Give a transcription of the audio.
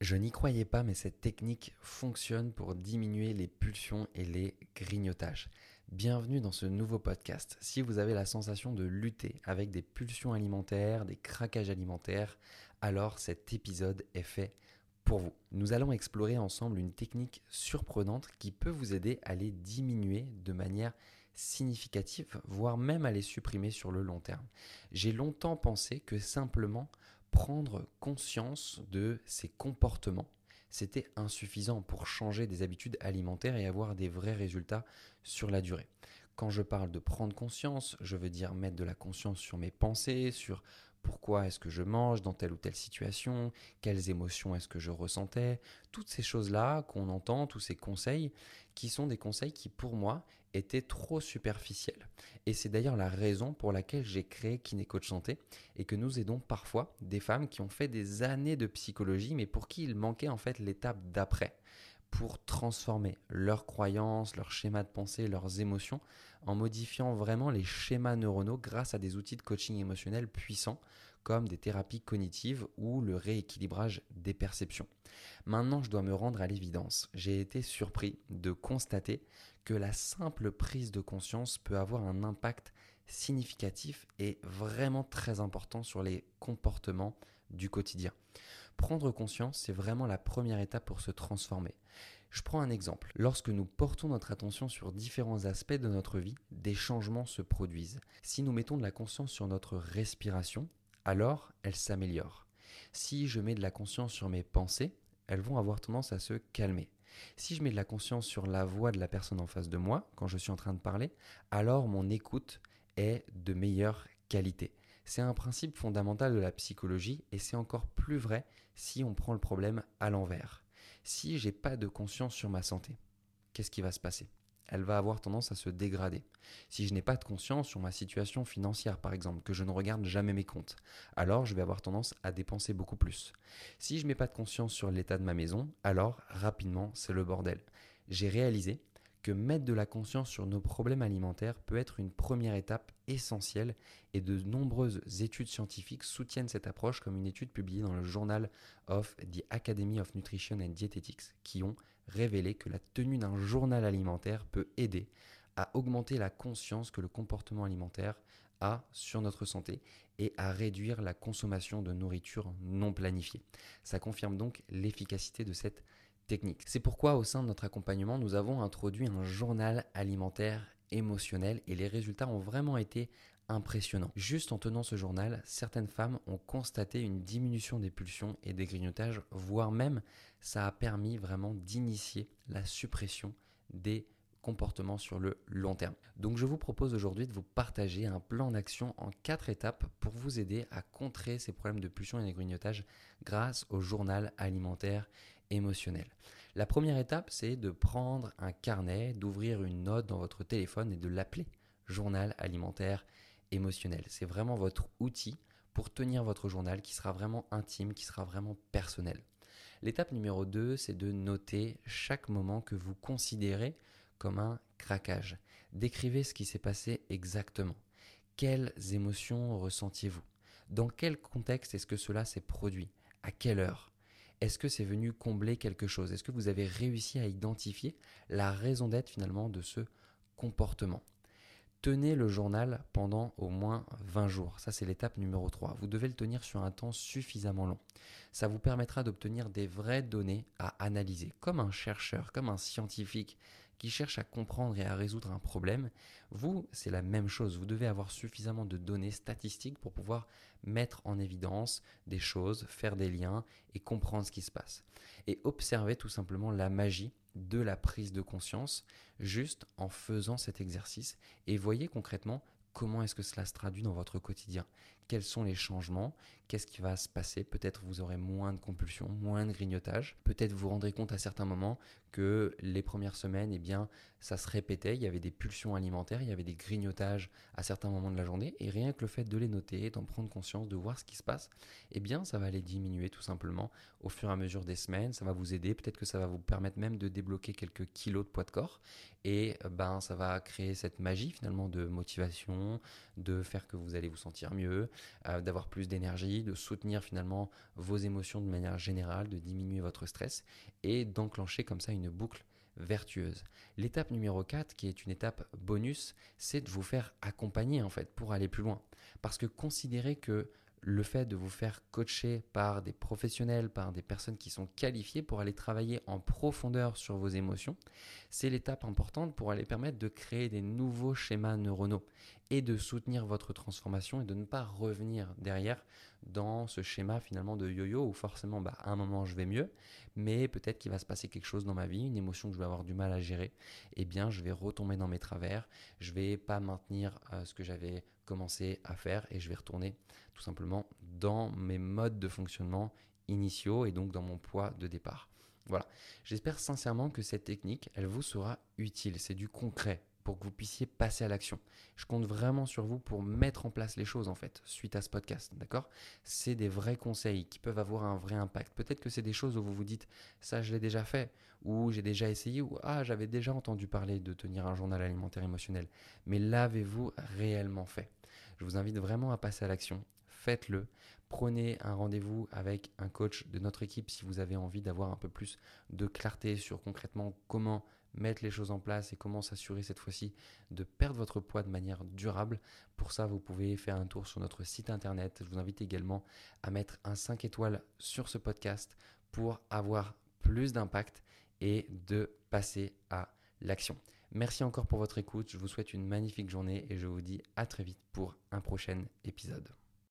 Je n'y croyais pas, mais cette technique fonctionne pour diminuer les pulsions et les grignotages. Bienvenue dans ce nouveau podcast. Si vous avez la sensation de lutter avec des pulsions alimentaires, des craquages alimentaires, alors cet épisode est fait pour vous. Nous allons explorer ensemble une technique surprenante qui peut vous aider à les diminuer de manière significative, voire même à les supprimer sur le long terme. J'ai longtemps pensé que simplement prendre conscience de ses comportements, c'était insuffisant pour changer des habitudes alimentaires et avoir des vrais résultats sur la durée. Quand je parle de prendre conscience, je veux dire mettre de la conscience sur mes pensées, sur pourquoi est-ce que je mange dans telle ou telle situation, quelles émotions est-ce que je ressentais, toutes ces choses-là qu'on entend, tous ces conseils, qui sont des conseils qui pour moi étaient trop superficiels. Et c'est d'ailleurs la raison pour laquelle j'ai créé Kinécoach Santé et que nous aidons parfois des femmes qui ont fait des années de psychologie mais pour qui il manquait en fait l'étape d'après pour transformer leurs croyances, leurs schémas de pensée, leurs émotions, en modifiant vraiment les schémas neuronaux grâce à des outils de coaching émotionnel puissants comme des thérapies cognitives ou le rééquilibrage des perceptions. Maintenant, je dois me rendre à l'évidence. J'ai été surpris de constater que la simple prise de conscience peut avoir un impact significatif et vraiment très important sur les comportements du quotidien. Prendre conscience, c'est vraiment la première étape pour se transformer. Je prends un exemple. Lorsque nous portons notre attention sur différents aspects de notre vie, des changements se produisent. Si nous mettons de la conscience sur notre respiration, alors elle s'améliore. Si je mets de la conscience sur mes pensées, elles vont avoir tendance à se calmer. Si je mets de la conscience sur la voix de la personne en face de moi quand je suis en train de parler, alors mon écoute est de meilleure qualité. C'est un principe fondamental de la psychologie et c'est encore plus vrai si on prend le problème à l'envers. Si j'ai pas de conscience sur ma santé, qu'est-ce qui va se passer? Elle va avoir tendance à se dégrader. Si je n'ai pas de conscience sur ma situation financière, par exemple, que je ne regarde jamais mes comptes, alors je vais avoir tendance à dépenser beaucoup plus. Si je n'ai pas de conscience sur l'état de ma maison, alors rapidement, c'est le bordel. J'ai réalisé mettre de la conscience sur nos problèmes alimentaires peut être une première étape essentielle et de nombreuses études scientifiques soutiennent cette approche comme une étude publiée dans le Journal of the Academy of Nutrition and Dietetics qui ont révélé que la tenue d'un journal alimentaire peut aider à augmenter la conscience que le comportement alimentaire a sur notre santé et à réduire la consommation de nourriture non planifiée. Ça confirme donc l'efficacité de cette C'est pourquoi au sein de notre accompagnement, nous avons introduit un journal alimentaire émotionnel et les résultats ont vraiment été impressionnants. Juste en tenant ce journal, certaines femmes ont constaté une diminution des pulsions et des grignotages, voire même ça a permis vraiment d'initier la suppression des comportements sur le long terme. Donc je vous propose aujourd'hui de vous partager un plan d'action en quatre étapes pour vous aider à contrer ces problèmes de pulsions et de grignotage grâce au journal alimentaire émotionnel. La première étape, c'est de prendre un carnet, d'ouvrir une note dans votre téléphone et de l'appeler journal alimentaire émotionnel. C'est vraiment votre outil pour tenir votre journal qui sera vraiment intime, qui sera vraiment personnel. L'étape numéro 2, c'est de noter chaque moment que vous considérez comme un craquage. Décrivez ce qui s'est passé exactement. Quelles émotions ressentiez-vous? Dans quel contexte est-ce que cela s'est produit? À quelle heure? Est-ce que c'est venu combler quelque chose? Est-ce que vous avez réussi à identifier la raison d'être finalement de ce comportement? Tenez le journal pendant au moins 20 jours. Ça, c'est l'étape numéro 3. Vous devez le tenir sur un temps suffisamment long. Ça vous permettra d'obtenir des vraies données à analyser. Comme un chercheur, comme un scientifique qui cherche à comprendre et à résoudre un problème, vous, c'est la même chose. Vous devez avoir suffisamment de données statistiques pour pouvoir mettre en évidence des choses, faire des liens et comprendre ce qui se passe. Et observer tout simplement la magie de la prise de conscience juste en faisant cet exercice et voyez concrètement comment est-ce que cela se traduit dans votre quotidien Quels sont les changements? Qu'est-ce qui va se passer? Peut-être vous aurez moins de compulsions, moins de grignotage. Peut-être vous vous rendrez compte à certains moments que les premières semaines, eh bien, ça se répétait. Il y avait des pulsions alimentaires, il y avait des grignotages à certains moments de la journée. Et rien que le fait de les noter, d'en prendre conscience, de voir ce qui se passe, eh bien, ça va les diminuer tout simplement au fur et à mesure des semaines. Ça va vous aider. Peut-être que ça va vous permettre même de débloquer quelques kilos de poids de corps. Et ben, ça va créer cette magie finalement de motivation de faire que vous allez vous sentir mieux, euh, d'avoir plus d'énergie, de soutenir finalement vos émotions de manière générale, de diminuer votre stress et d'enclencher comme ça boucle vertueuse. L'étape numéro 4, qui est une étape bonus, c'est de vous faire accompagner en fait pour aller plus loin. Parce que considérez que le fait de vous faire coacher par des professionnels, par des personnes qui sont qualifiées pour aller travailler en profondeur sur vos émotions, c'est l'étape importante pour aller permettre de créer des nouveaux schémas neuronaux et de soutenir votre transformation et de ne pas revenir derrière dans ce schéma finalement de yo-yo où forcément bah, à un moment je vais mieux, mais peut-être qu'il va se passer quelque chose dans ma vie, une émotion que je vais avoir du mal à gérer, et eh bien je vais retomber dans mes travers, je vais pas maintenir euh, ce que j'avais commencé à faire et je vais retourner tout simplement dans mes modes de fonctionnement initiaux et donc dans mon poids de départ. Voilà, j'espère sincèrement que cette technique, elle vous sera utile, c'est du concret pour que vous puissiez passer à l'action. Je compte vraiment sur vous pour mettre en place les choses en fait suite à ce podcast, d'accord? C'est des vrais conseils qui peuvent avoir un vrai impact. Peut-être que c'est des choses où vous vous dites ça je l'ai déjà fait ou j'ai déjà essayé ou ah j'avais déjà entendu parler de tenir un journal alimentaire émotionnel. Mais l'avez-vous réellement fait? Je vous invite vraiment à passer à l'action. Faites-le. Prenez un rendez-vous avec un coach de notre équipe si vous avez envie d'avoir un peu plus de clarté sur concrètement comment mettre les choses en place et comment s'assurer cette fois-ci de perdre votre poids de manière durable. Pour ça, vous pouvez faire un tour sur notre site internet. Je vous invite également à mettre un 5 étoiles sur ce podcast pour avoir plus d'impact et de passer à l'action. Merci encore pour votre écoute. Je vous souhaite une magnifique journée et je vous dis à très vite pour un prochain épisode.